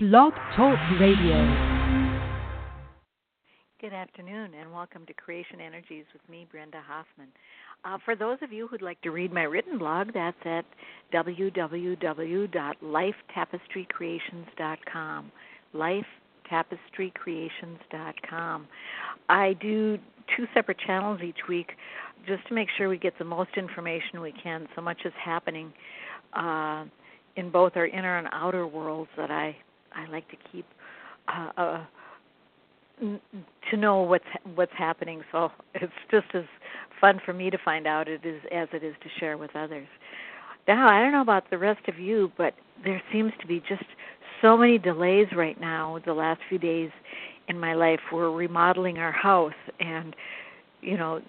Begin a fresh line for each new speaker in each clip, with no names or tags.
Blog Talk Radio.
Good afternoon, and welcome to Creation Energies with me, Brenda Hoffman. Uh, for those of you who'd like to read my written blog, that's at www.lifetapestrycreations.com. Lifetapestrycreations.com. I do two separate channels each week just to make sure we get the most information we can. So much is happening uh, in both our inner and outer worlds that I I like to keep uh, uh, to know what's what's happening. So it's just as fun for me to find out it is as it is to share with others. Now I don't know about the rest of you, but there seems to be just so many delays right now. The last few days in my life, we're remodeling our house, and you know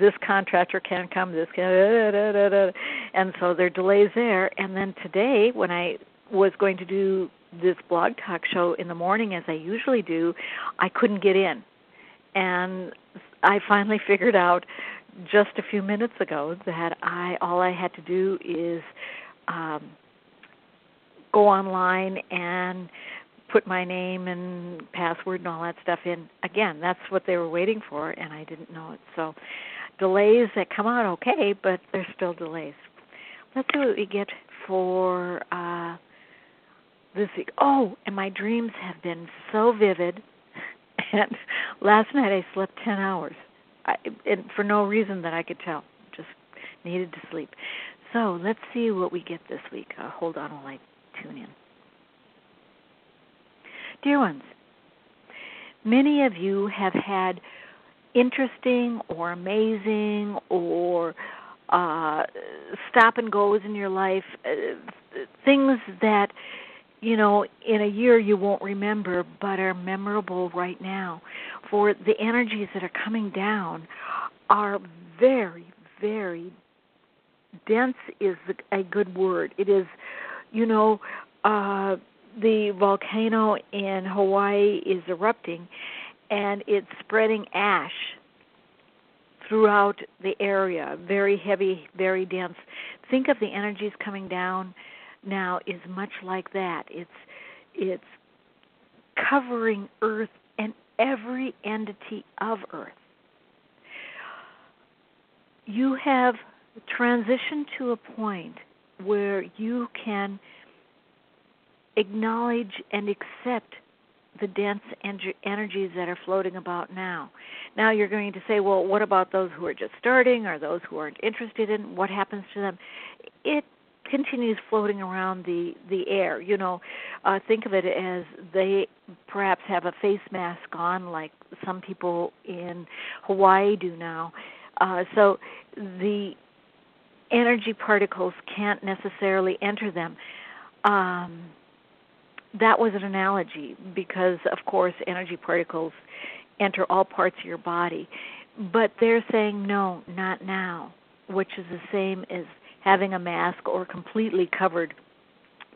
this contractor can't come, this can, and so there are delays there. And then today, when I was going to do this blog talk show in the morning as I usually do, I couldn't get in. And I finally figured out just a few minutes ago that I all I had to do is um go online and put my name and password and all that stuff in. Again, that's what they were waiting for and I didn't know it. So delays that come out okay, but there's still delays. Let's see what we get for uh this week. Oh, and my dreams have been so vivid. And last night I slept 10 hours. I, and for no reason that I could tell. Just needed to sleep. So let's see what we get this week. Uh, hold on while I tune in. Dear ones, many of you have had interesting or amazing or uh, stop and goes in your life, uh, things that you know, in a year you won't remember, but are memorable right now. For the energies that are coming down are very, very dense is a good word. It is, you know, uh, the volcano in Hawaii is erupting and it's spreading ash throughout the area, very heavy, very dense. Think of the energies coming down now is much like that. It's it's covering earth and every entity of earth. You have transitioned to a point where you can acknowledge and accept the dense energies that are floating about now. Now you're going to say, well, what about those who are just starting or those who aren't interested in what happens to them? It continues floating around the the air. You know, uh, think of it as they perhaps have a face mask on, like some people in Hawaii do now. Uh, so the energy particles can't necessarily enter them. Um, that was an analogy because, of course, energy particles enter all parts of your body. But they're saying no, not now, which is the same as having a mask or completely covered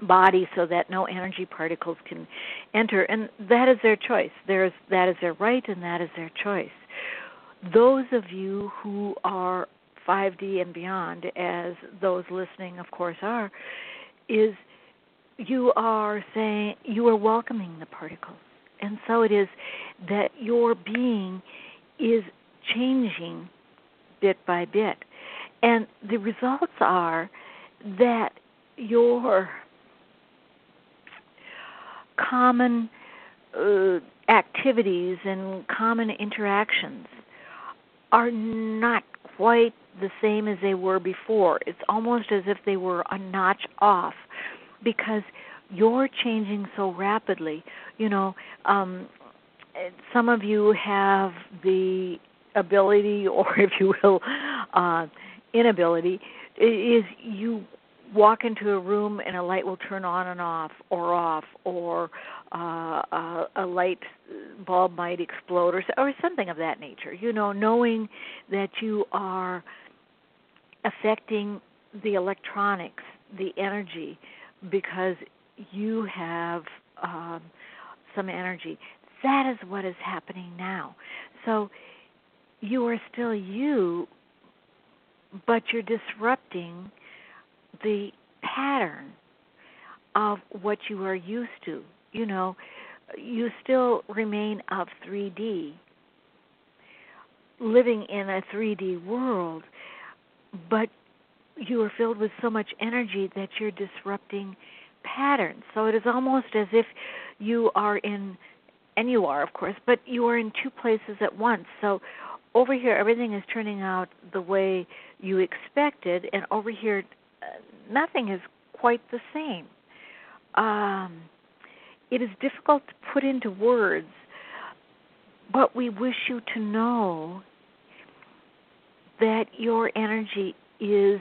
body so that no energy particles can enter. And that is their choice. There's that is their right and that is their choice. Those of you who are 5D and beyond as those listening of course are is you are saying you are welcoming the particles. And so it is that your being is changing bit by bit and the results are that your common uh, activities and common interactions are not quite the same as they were before. It's almost as if they were a notch off because you're changing so rapidly. You know, um, some of you have the ability, or if you will, uh, inability is you walk into a room and a light will turn on and off or off or uh, a, a light bulb might explode or or something of that nature. You know knowing that you are affecting the electronics the energy because you have um, some energy. That is what is happening now. So you are still you but you're disrupting the pattern of what you are used to. you know, you still remain of 3D, living in a 3D world, but you are filled with so much energy that you're disrupting patterns. So it is almost as if you are in, and you are, of course, but you are in two places at once. So over here, everything is turning out the way you expected, and over here, uh, nothing is quite the same. Um, it is difficult to put into words, but we wish you to know that your energy is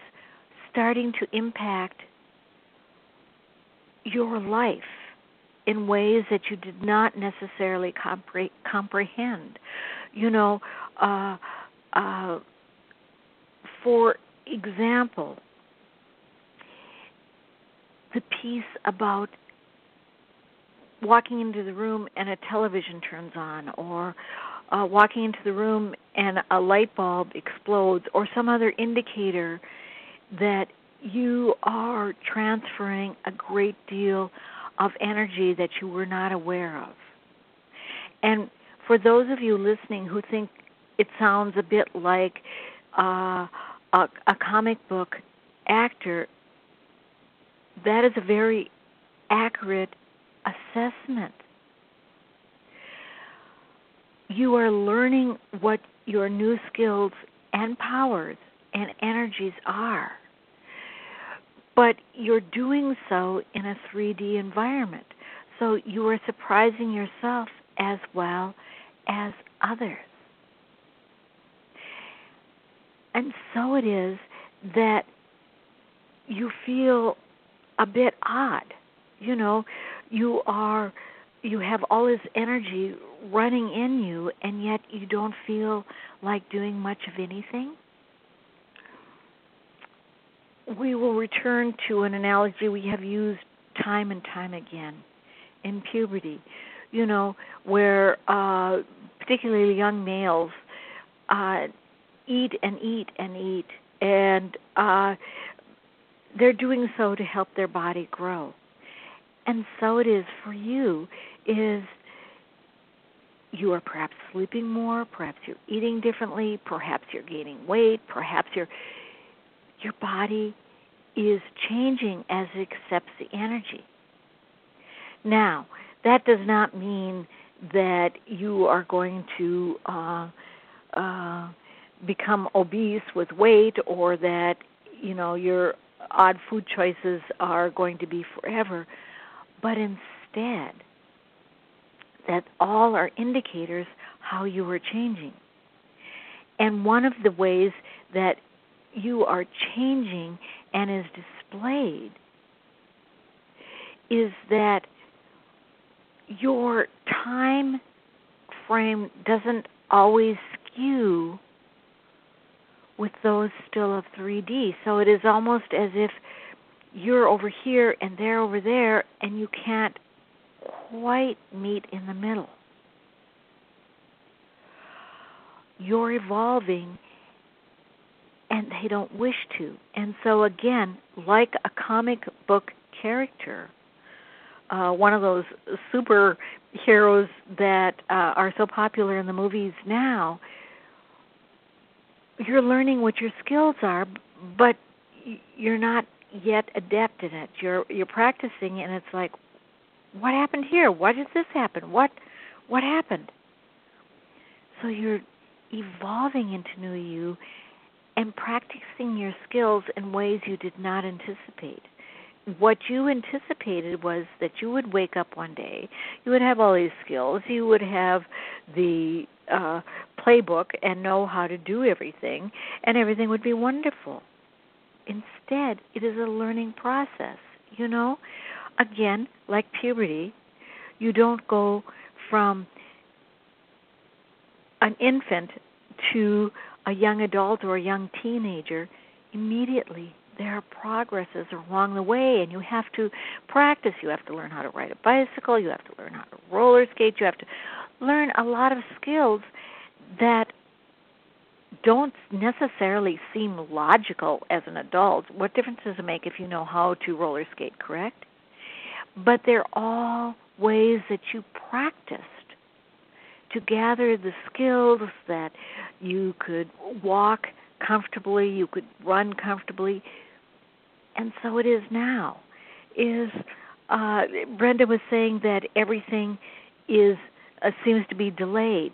starting to impact your life in ways that you did not necessarily compre- comprehend. You know, uh, uh, for example, the piece about walking into the room and a television turns on, or uh, walking into the room and a light bulb explodes, or some other indicator that you are transferring a great deal of energy that you were not aware of. And for those of you listening who think it sounds a bit like a, a comic book actor, that is a very accurate assessment. You are learning what your new skills and powers and energies are. But you're doing so in a 3D environment. So you are surprising yourself as well as others. And so it is that you feel a bit odd. You know, you are you have all this energy running in you and yet you don't feel like doing much of anything we will return to an analogy we have used time and time again in puberty you know where uh particularly young males uh eat and eat and eat and uh they're doing so to help their body grow and so it is for you is you are perhaps sleeping more, perhaps you're eating differently, perhaps you're gaining weight, perhaps your your body is changing as it accepts the energy. Now, that does not mean that you are going to uh, uh, become obese with weight or that you know your odd food choices are going to be forever but instead that all are indicators how you are changing. And one of the ways that you are changing and is displayed is that your time frame doesn't always skew with those still of 3D. So it is almost as if you're over here and they're over there, and you can't quite meet in the middle. You're evolving, and they don't wish to. And so, again, like a comic book character, uh, one of those superheroes that uh, are so popular in the movies now, you're learning what your skills are, but you're not yet adept in it. You're you're practicing and it's like what happened here? Why did this happen? What what happened? So you're evolving into new you and practicing your skills in ways you did not anticipate. What you anticipated was that you would wake up one day, you would have all these skills, you would have the uh, playbook and know how to do everything, and everything would be wonderful. Instead, it is a learning process. You know, again, like puberty, you don't go from an infant to a young adult or a young teenager immediately. There are progresses along the way, and you have to practice. You have to learn how to ride a bicycle. You have to learn how to roller skate. You have to learn a lot of skills that don't necessarily seem logical as an adult. What difference does it make if you know how to roller skate, correct? But they're all ways that you practiced to gather the skills that you could walk comfortably, you could run comfortably. And so it is now. Is uh, Brenda was saying that everything is uh, seems to be delayed.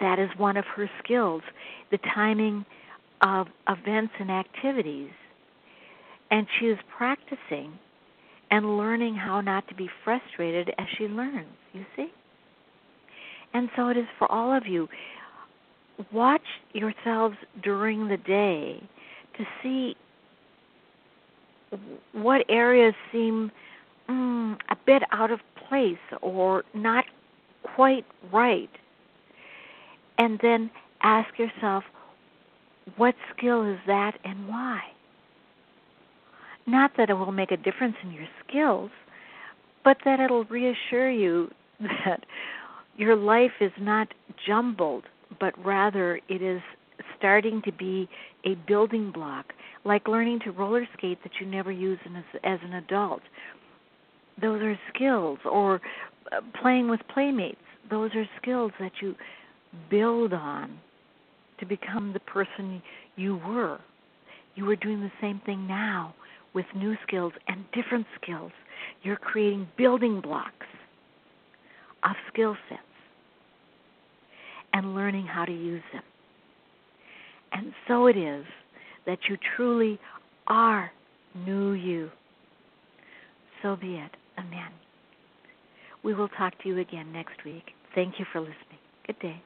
That is one of her skills, the timing of events and activities. And she is practicing and learning how not to be frustrated as she learns, you see? And so it is for all of you. Watch yourselves during the day to see what areas seem mm, a bit out of place or not quite right. And then ask yourself, what skill is that and why? Not that it will make a difference in your skills, but that it'll reassure you that your life is not jumbled, but rather it is starting to be a building block, like learning to roller skate that you never use as, as an adult. Those are skills, or uh, playing with playmates. Those are skills that you build on to become the person you were. You are doing the same thing now with new skills and different skills. You're creating building blocks of skill sets and learning how to use them. And so it is that you truly are new you. So be it. Amen. We will talk to you again next week. Thank you for listening. Good day.